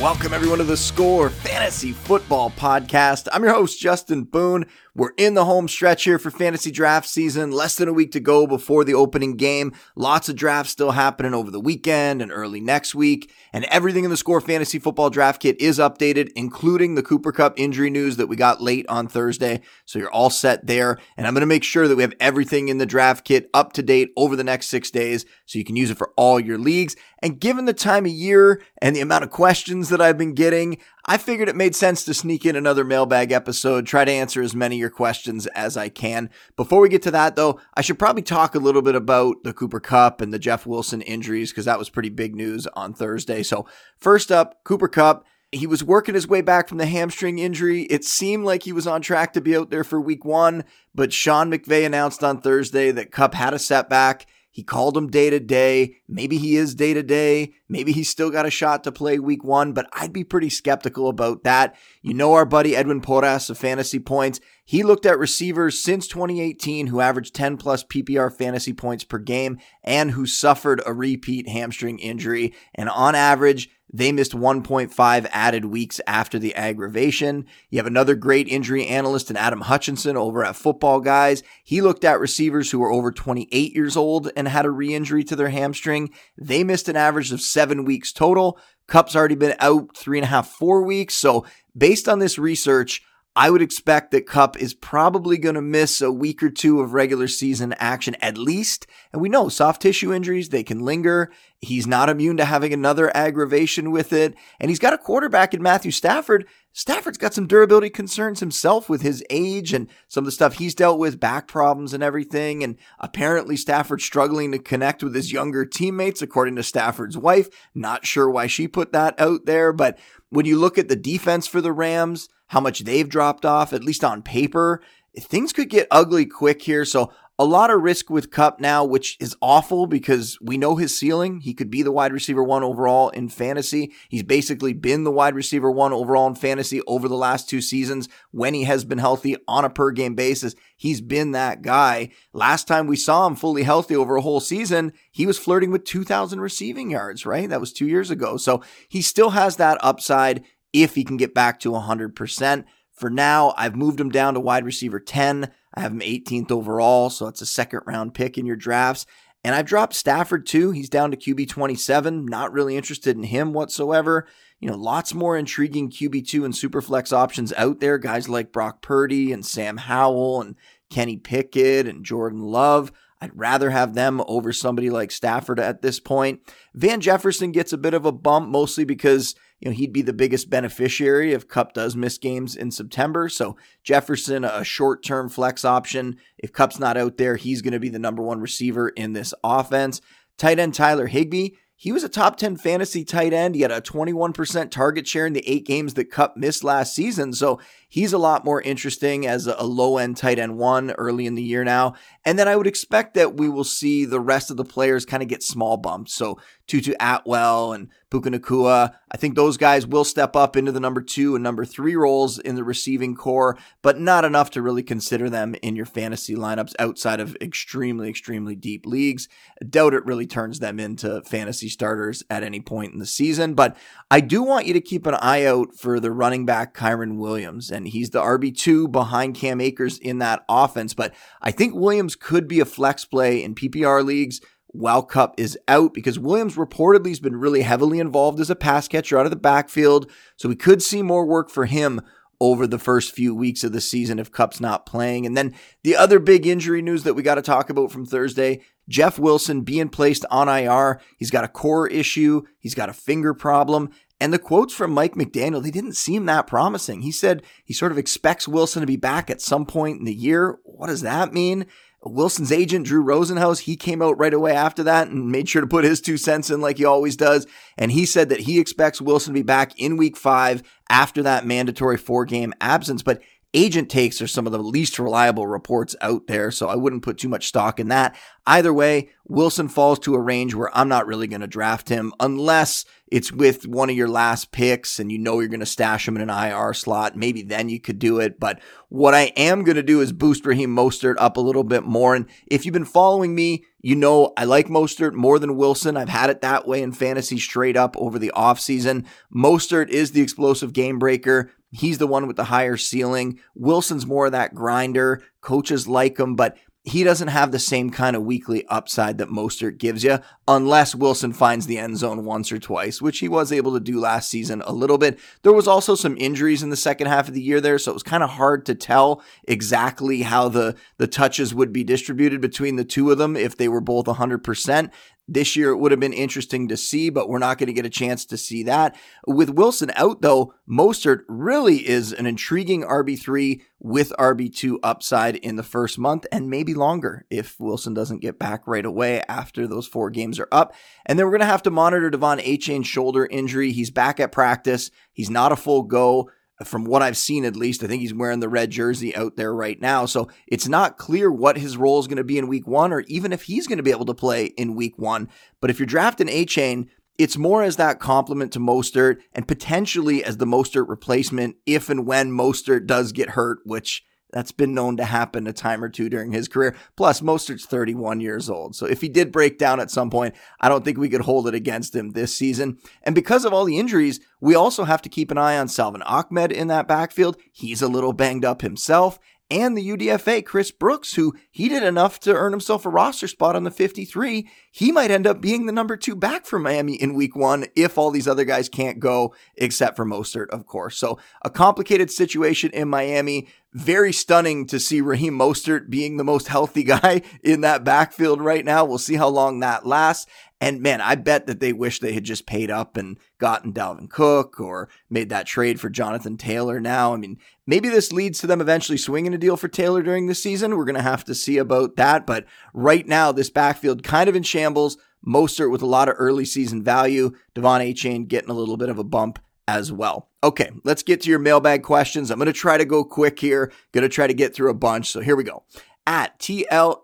Welcome, everyone, to the Score Fantasy Football Podcast. I'm your host, Justin Boone. We're in the home stretch here for fantasy draft season. Less than a week to go before the opening game. Lots of drafts still happening over the weekend and early next week. And everything in the Score Fantasy Football Draft Kit is updated, including the Cooper Kupp injury news that we got late on Thursday. So you're all set there. And I'm going to make sure that we have everything in the draft kit up to date over the next six days so you can use it for all your leagues. And given the time of year and the amount of questions that I've been getting, I figured it made sense to sneak in another mailbag episode, try to answer as many of your questions as I can. Before we get to that, though, I should probably talk a little bit about the Cooper Kupp and the Jeff Wilson injuries because that was pretty big news on Thursday. So, first up, Cooper Kupp. He was working his way back from the hamstring injury. It seemed like he was on track to be out there for week one, but Sean McVay announced on Thursday that Kupp had a setback he called him day to day. Maybe he is day to day. Maybe he's still got a shot to play week one, but I'd be pretty skeptical about that. You know, our buddy Edwin Porras of Fantasy Points, he looked at receivers since 2018 who averaged 10 plus PPR fantasy points per game and who suffered a repeat hamstring injury. And on average, they missed 1.5 added weeks after the aggravation. You have another great injury analyst in Adam Hutchinson over at Football Guys. He looked at receivers who were over 28 years old and had a re injury to their hamstring. They missed an average of seven weeks total. Kupp's already been out three and a half, four weeks. So, based on this research, I would expect that Kupp is probably going to miss a week or two of regular season action at least. And we know soft tissue injuries, they can linger. He's not immune to having another aggravation with it. And he's got a quarterback in Matthew Stafford. Stafford's got some durability concerns himself with his age and some of the stuff he's dealt with, back problems and everything. And apparently, Stafford's struggling to connect with his younger teammates, according to Stafford's wife. Not sure why she put that out there. But when you look at the defense for the Rams, how much they've dropped off, at least on paper. Things could get ugly quick here. So a lot of risk with Kupp now, which is awful because we know his ceiling. He could be the wide receiver one overall in fantasy. He's basically been the wide receiver one overall in fantasy over the last two seasons when he has been healthy on a per game basis. He's been that guy. Last time we saw him fully healthy over a whole season, he was flirting with 2,000 receiving yards, right? That was two years ago. So he still has that upside if he can get back to 100%. For now, I've moved him down to wide receiver 10. I have him 18th overall, so it's a second round pick in your drafts. And I've dropped Stafford too. He's down to QB 27. Not really interested in him whatsoever. You know, lots more intriguing QB2 and superflex options out there. Guys like Brock Purdy and Sam Howell and Kenny Pickett and Jordan Love. I'd rather have them over somebody like Stafford at this point. Van Jefferson gets a bit of a bump, mostly because you know, he'd be the biggest beneficiary if Kupp does miss games in September. So Jefferson, a short term flex option. If Kupp's not out there, he's going to be the number one receiver in this offense. Tight end Tyler Higbee, he was a top 10 fantasy tight end. He had a 21% target share in the eight games that Kupp missed last season. So he's a lot more interesting as a low end tight end one early in the year now. And then I would expect that we will see the rest of the players kind of get small bumps. So Tutu Atwell and Puka Nacua, I think those guys will step up into the number two and number three roles in the receiving corps, but not enough to really consider them in your fantasy lineups outside of extremely, extremely deep leagues. I doubt it really turns them into fantasy starters at any point in the season. But I do want you to keep an eye out for the running back Kyren Williams, and he's the RB2 behind Cam Akers in that offense. But I think Williams could be a flex play in PPR leagues while Kupp is out because Williams reportedly has been really heavily involved as a pass catcher out of the backfield. So we could see more work for him over the first few weeks of the season if Kupp's not playing. And then the other big injury news that we got to talk about from Thursday Jeff Wilson being placed on IR. He's got a core issue, he's got a finger problem. And the quotes from Mike McDaniel, they didn't seem that promising. He said he sort of expects Wilson to be back at some point in the year. What does that mean? Wilson's agent, Drew Rosenhaus, he came out right away after that and made sure to put his two cents in like he always does. And he said that he expects Wilson to be back in week five after that mandatory four game absence. But Agent takes are some of the least reliable reports out there, so I wouldn't put too much stock in that. Either way, Wilson falls to a range where I'm not really going to draft him unless it's with one of your last picks and you know you're going to stash him in an IR slot. Maybe then you could do it. But what I am going to do is boost Raheem Mostert up a little bit more. And if you've been following me, you know I like Mostert more than Wilson. I've had it that way in fantasy straight up over the offseason. Mostert is the explosive game breaker. He's the one with the higher ceiling. Wilson's more of that grinder. Coaches like him, but he doesn't have the same kind of weekly upside that Mostert gives you, unless Wilson finds the end zone once or twice, which he was able to do last season a little bit. There was also some injuries in the second half of the year there, so it was kind of hard to tell exactly how the, the touches would be distributed between the two of them if they were both 100%. This year, it would have been interesting to see, but we're not going to get a chance to see that. With Wilson out, though, Mostert really is an intriguing RB3 with RB2 upside in the first month and maybe longer if Wilson doesn't get back right away after those four games are up. And then we're going to have to monitor De'Von Achane's shoulder injury. He's back at practice. He's not a full go from what I've seen at least, I think he's wearing the red jersey out there right now. So it's not clear what his role is going to be in week one or even if he's going to be able to play in week one. But if you're drafting Achane, it's more as that complement to Mostert and potentially as the Mostert replacement if and when Mostert does get hurt, which that's been known to happen a time or two during his career. Plus, Mostert's 31 years old. So if he did break down at some point, I don't think we could hold it against him this season. And because of all the injuries, we also have to keep an eye on Salvon Ahmed in that backfield. He's a little banged up himself and the UDFA, Chris Brooks, who he did enough to earn himself a roster spot on the 53. He might end up being the number two back for Miami in week one if all these other guys can't go, except for Mostert, of course. So a complicated situation in Miami. Very stunning to see Raheem Mostert being the most healthy guy in that backfield right now. We'll see how long that lasts. And man, I bet that they wish they had just paid up and gotten Dalvin Cook or made that trade for Jonathan Taylor now. I mean, maybe this leads to them eventually swinging a deal for Taylor during the season. We're going to have to see about that. But right now, this backfield kind of in shambles. Mostert with a lot of early season value. De'Von Achane getting a little bit of a bump as well. Okay, let's get to your mailbag questions. I'm going to try to go quick here. Going to try to get through a bunch. So here we go. At TLNAFED.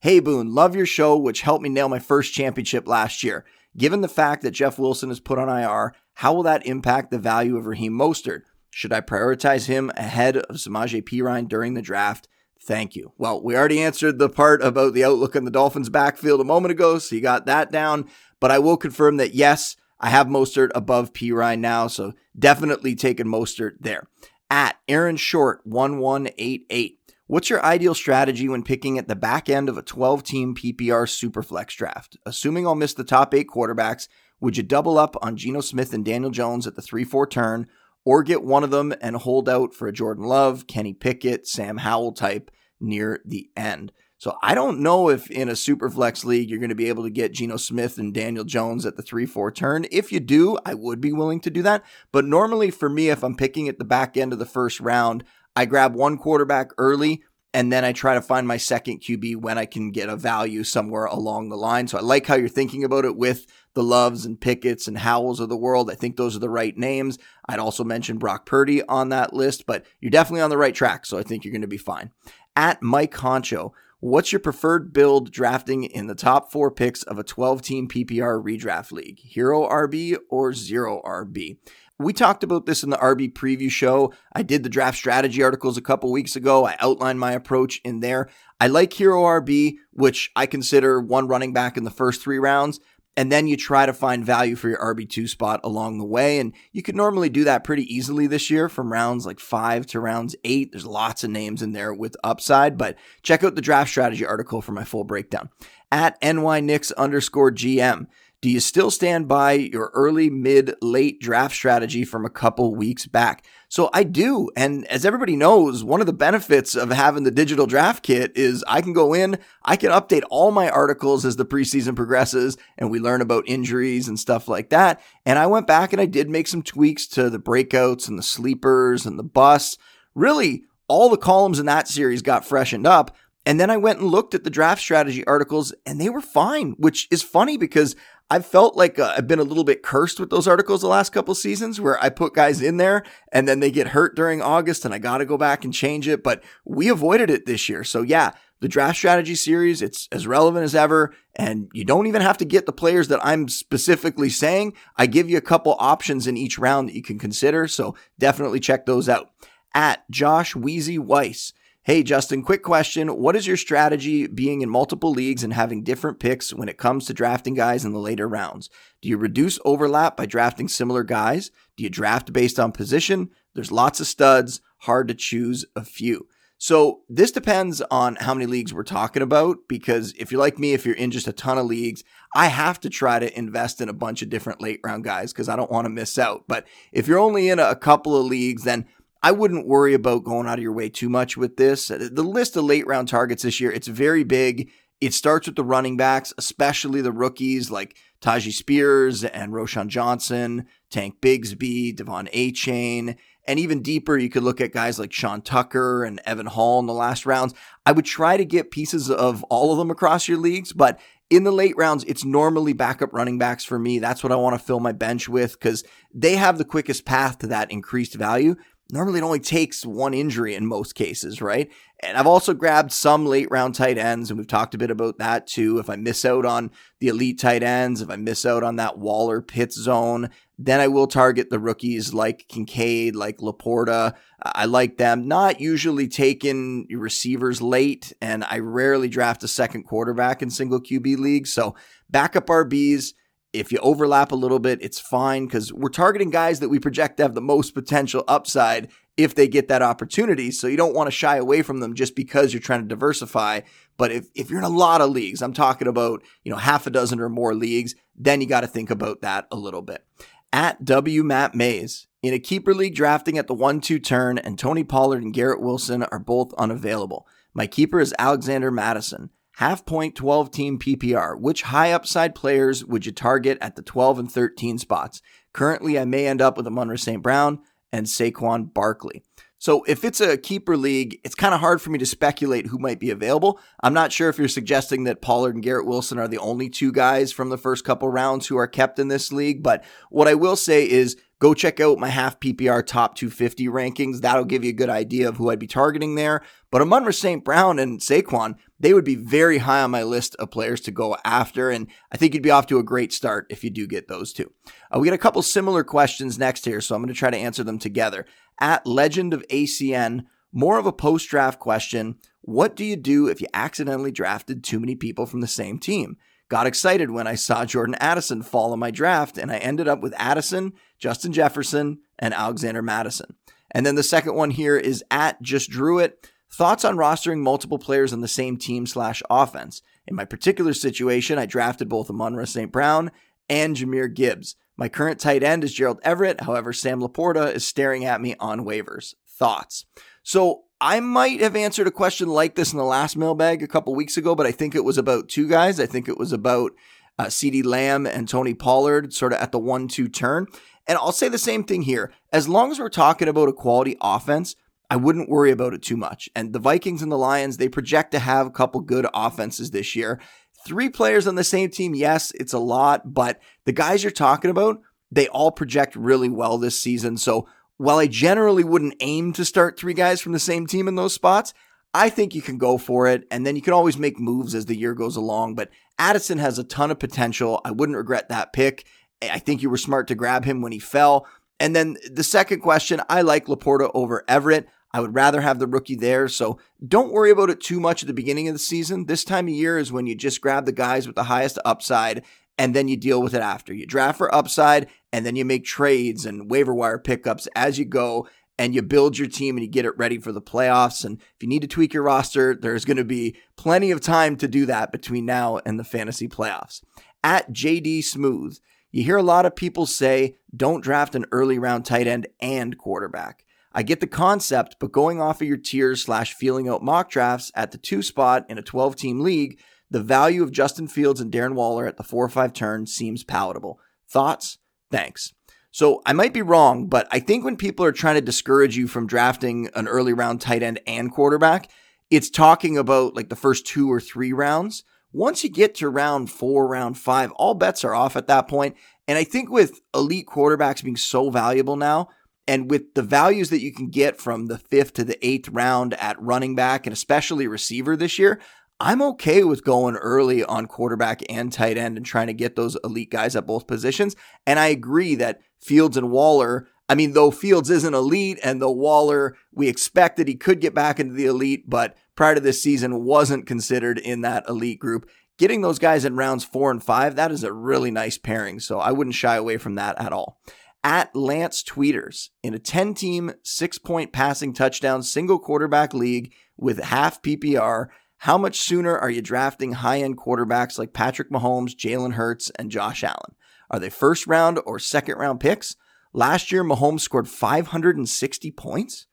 Hey, Boone, love your show, which helped me nail my first championship last year. Given the fact that Jeff Wilson is put on IR, how will that impact the value of Raheem Mostert? Should I prioritize him ahead of Samaje Perine during the draft? Thank you. Well, we already answered the part about the outlook on the Dolphins backfield a moment ago, so you got that down. But I will confirm that yes, I have Mostert above Perine now, so definitely taking Mostert there. At Aaron Short 1188. What's your ideal strategy when picking at the back end of a 12 team PPR Superflex draft? Assuming I'll miss the top eight quarterbacks, would you double up on Geno Smith and Daniel Jones at the 3 4 turn, or get one of them and hold out for a Jordan Love, Kenny Pickett, Sam Howell type near the end? So I don't know if in a super flex league you're going to be able to get Geno Smith and Daniel Jones at the 3 4 turn. If you do, I would be willing to do that. But normally for me, if I'm picking at the back end of the first round, I grab one quarterback early and then I try to find my second QB when I can get a value somewhere along the line. So I like how you're thinking about it with the Loves and Picketts and Howells of the world. I think those are the right names. I'd also mention Brock Purdy on that list, but you're definitely on the right track. So I think you're going to be fine. At Mike Honcho, what's your preferred build drafting in the top four picks of a 12 team PPR redraft league? Hero RB or zero RB? We talked about this in the RB preview show. I did the draft strategy articles a couple weeks ago. I outlined my approach in there. I like Hero RB, which I consider one running back in the first three rounds. And then you try to find value for your RB2 spot along the way. And you could normally do that pretty easily this year from rounds like five to rounds eight. There's lots of names in there with upside, but check out the draft strategy article for my full breakdown. At NYNix underscore GM. Do you still stand by your early, mid, late draft strategy from a couple weeks back? So I do. And as everybody knows, one of the benefits of having the digital draft kit is I can go in, I can update all my articles as the preseason progresses and we learn about injuries and stuff like that. And I went back and I did make some tweaks to the breakouts and the sleepers and the busts. Really, all the columns in that series got freshened up And then I went and looked at the draft strategy articles and they were fine, which is funny because I've felt like uh, I've been a little bit cursed with those articles the last couple seasons where I put guys in there and then they get hurt during August and I got to go back and change it. But we avoided it this year. So yeah, the draft strategy series, it's as relevant as ever. And you don't even have to get the players that I'm specifically saying. I give you a couple options in each round that you can consider. So definitely check those out. At Josh Wheezy Weiss. Hey, Justin, quick question. What is your strategy being in multiple leagues and having different picks when it comes to drafting guys in the later rounds? Do you reduce overlap by drafting similar guys? Do you draft based on position? There's lots of studs, hard to choose a few. So this depends on how many leagues we're talking about because if you're like me, if you're in just a ton of leagues, I have to try to invest in a bunch of different late round guys because I don't want to miss out. But if you're only in a couple of leagues, then I wouldn't worry about going out of your way too much with this. Uh, the list of late round targets this year, it's very big. It starts with the running backs, especially the rookies like Tyjae Spears and Roschon Johnson, Tank Bigsby, De'Von Achane, and even deeper, you could look at guys like Sean Tucker and Evan Hull in the last rounds. I would try to get pieces of all of them across your leagues, but in the late rounds, it's normally backup running backs for me. That's what I want to fill my bench with because they have the quickest path to that increased value normally it only takes one injury in most cases, right? And I've also grabbed some late round tight ends, and we've talked a bit about that too. If I miss out on the elite tight ends, if I miss out on that Waller Pitts zone, then I will target the rookies like Kincaid, like LaPorta. I like them. Not usually taking receivers late, and I rarely draft a second quarterback in single QB leagues. So backup RBs if you overlap a little bit, it's fine because we're targeting guys that we project to have the most potential upside if they get that opportunity. So you don't want to shy away from them just because you're trying to diversify. But if, if you're in a lot of leagues, I'm talking about, you know, half a dozen or more leagues, then you got to think about that a little bit. At W Matt Mays, in a keeper league drafting at the 1 2 turn, and Tony Pollard and Garrett Wilson are both unavailable. My keeper is Alexander Mattison half point 12 team PPR. Which high upside players would you target at the 12 and 13 spots? Currently, I may end up with Amon-Ra St. Brown and Saquon Barkley. So if it's a keeper league, it's kind of hard for me to speculate who might be available. I'm not sure if you're suggesting that Pollard and Garrett Wilson are the only two guys from the first couple rounds who are kept in this league, but what I will say is Go check out my half PPR top 250 rankings. That'll give you a good idea of who I'd be targeting there. But Amon-Ra St. Brown and Saquon, they would be very high on my list of players to go after. And I think you'd be off to a great start if you do get those two. Uh, we got a couple similar questions next here, so I'm going to try to answer them together. At Legend of ACN, more of a post draft question. What do you do if you accidentally drafted too many people from the same team? Got excited when I saw Jordan Addison fall in my draft, and I ended up with Addison, Justin Jefferson, and Alexander Mattison. And then the second one here is at Just Drew It. Thoughts on rostering multiple players on the same team slash offense. In my particular situation, I drafted both Amon-Ra St. Brown and Jahmyr Gibbs. My current tight end is Gerald Everett. However, Sam LaPorta is staring at me on waivers. Thoughts? So I might have answered a question like this in the last mailbag a couple weeks ago, but I think it was about two guys. I think it was about uh, CeeDee Lamb and Tony Pollard, sort of at the one two turn. And I'll say the same thing here. As long as we're talking about a quality offense, I wouldn't worry about it too much. And the Vikings and the Lions, they project to have a couple good offenses this year. Three players on the same team, yes, it's a lot, but the guys you're talking about, they all project really well this season. So while I generally wouldn't aim to start three guys from the same team in those spots, I think you can go for it. And then you can always make moves as the year goes along. But Addison has a ton of potential. I wouldn't regret that pick. I think you were smart to grab him when he fell. And then the second question, I like LaPorta over Everett. I would rather have the rookie there. So don't worry about it too much at the beginning of the season. This time of year is when you just grab the guys with the highest upside and then you deal with it after. You draft for upside and then you make trades and waiver wire pickups as you go and you build your team and you get it ready for the playoffs. And if you need to tweak your roster, there's going to be plenty of time to do that between now and the fantasy playoffs. At JD Smooth, you hear a lot of people say don't draft an early round tight end and quarterback. I get the concept, but going off of your tiers slash feeling out mock drafts at the two spot in a 12 team league, the value of Justin Fields and Darren Waller at the 4 or 5 turn seems palatable. Thoughts? Thanks. So I might be wrong, but I think when people are trying to discourage you from drafting an early round tight end and quarterback, it's talking about like the first two or three rounds. Once you get to round four, round five, all bets are off at that point. And I think with elite quarterbacks being so valuable now, and with the values that you can get from the fifth to the eighth round at running back and especially receiver this year, I'm okay with going early on quarterback and tight end and trying to get those elite guys at both positions. And I agree that Fields and Waller, I mean, though Fields isn't elite and though Waller, we expect that he could get back into the elite, but prior to this season wasn't considered in that elite group. Getting those guys in rounds four and five, that is a really nice pairing. So I wouldn't shy away from that at all. At Lance Tweeters, in a 10 team, six point passing touchdown, single quarterback league with half PPR, how much sooner are you drafting high end quarterbacks like Patrick Mahomes, Jalen Hurts, and Josh Allen? Are they first round or second round picks? Last year, Mahomes scored 560 points.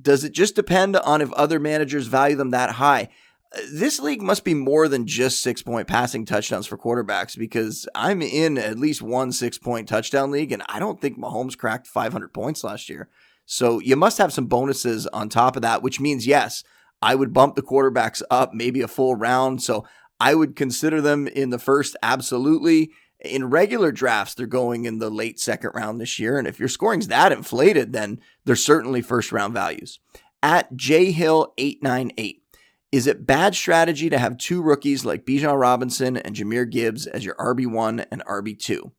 Does it just depend on if other managers value them that high? This league must be more than just six point passing touchdowns for quarterbacks because I'm in at least one six point touchdown league, and I don't think Mahomes cracked 500 points last year. So you must have some bonuses on top of that, which means, yes, I would bump the quarterbacks up maybe a full round. So I would consider them in the first, absolutely. In regular drafts, they're going in the late second round this year. And if your scoring's that inflated, then they're certainly first round values. At jhill898, is it bad strategy to have two rookies like Bijan Robinson and Jahmyr Gibbs as your RB1 and RB2?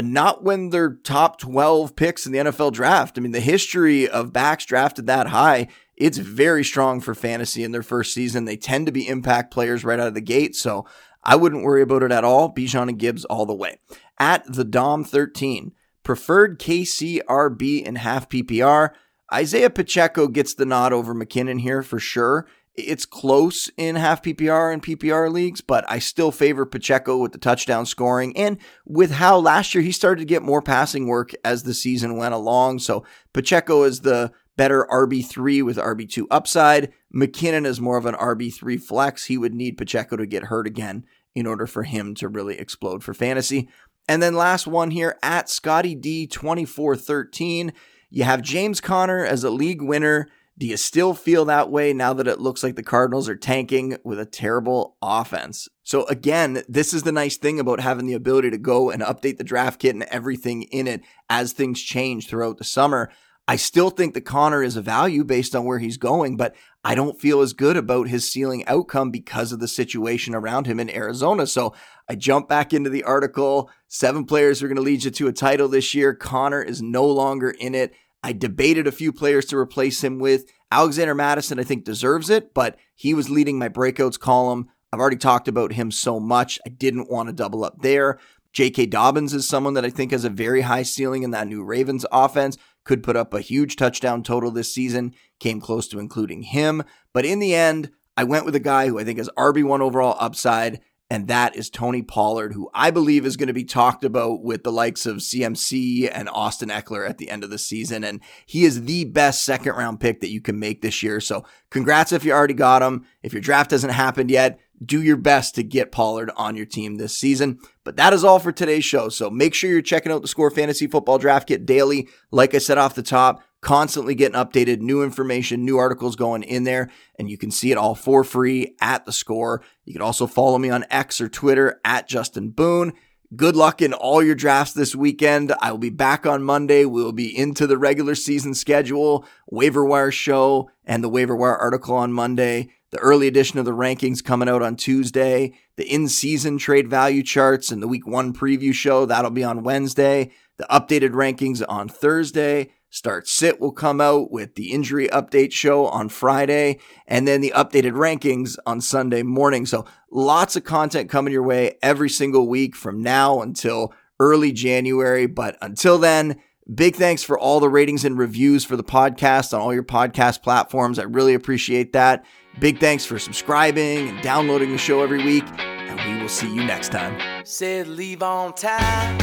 Not when they're top 12 picks in the NFL draft. I mean, the history of backs drafted that high it's very strong for fantasy in their first season. They tend to be impact players right out of the gate, so I wouldn't worry about it at all. Bijan and Gibbs all the way. At the Dom 13, preferred KCRB in half PPR. Isaiah Pacheco gets the nod over McKinnon here for sure. It's close in half PPR and PPR leagues, but I still favor Pacheco with the touchdown scoring and with how last year he started to get more passing work as the season went along. So Pacheco is the better RB3 with RB2 upside. McKinnon is more of an RB3 flex. He would need Pacheco to get hurt again in order for him to really explode for fantasy. And then last one here at Scotty D 2413. You have James Conner as a league winner. Do you still feel that way now that it looks like the Cardinals are tanking with a terrible offense? So, again, this is the nice thing about having the ability to go and update the draft kit and everything in it as things change throughout the summer. I still think that Conner is a value based on where he's going, but I don't feel as good about his ceiling outcome because of the situation around him in Arizona. So I jump back into the article. Seven players are going to lead you to a title this year. Conner is no longer in it. I debated a few players to replace him with. Alexander Mattison, I think, deserves it, but he was leading my breakouts column. I've already talked about him so much. I didn't want to double up there. J.K. Dobbins is someone that I think has a very high ceiling in that new Ravens offense could put up a huge touchdown total this season, came close to including him. But in the end, I went with a guy who I think has RB1 overall upside, and that is Tony Pollard, who I believe is going to be talked about with the likes of CMC and Austin Ekeler at the end of the season. And he is the best second round pick that you can make this year. So congrats if you already got him. If your draft hasn't happened yet, do your best to get Pollard on your team this season. But that is all for today's show. So make sure you're checking out the Score Fantasy Football Draft Kit daily. Like I said off the top, constantly getting updated, new information, new articles going in there, and you can see it all for free at the score. You can also follow me on X or Twitter at Justin Boone. Good luck in all your drafts this weekend. I will be back on Monday. We will be into the regular season schedule, waiver wire show, and the waiver wire article on Monday the early edition of the rankings coming out on Tuesday, the in season trade value charts, and the week one preview show. That'll be on Wednesday. The updated rankings on Thursday. Start Sit will come out with the injury update show on Friday, and then the updated rankings on Sunday morning. So lots of content coming your way every single week from now until early January. But until then, Big thanks for all the ratings and reviews for the podcast on all your podcast platforms. I really appreciate that. Big thanks for subscribing and downloading the show every week, and we will see you next time. Said leave on time,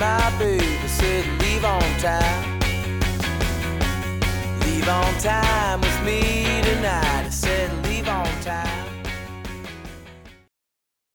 my baby said leave on time. Leave on time with me tonight. I said leave on time.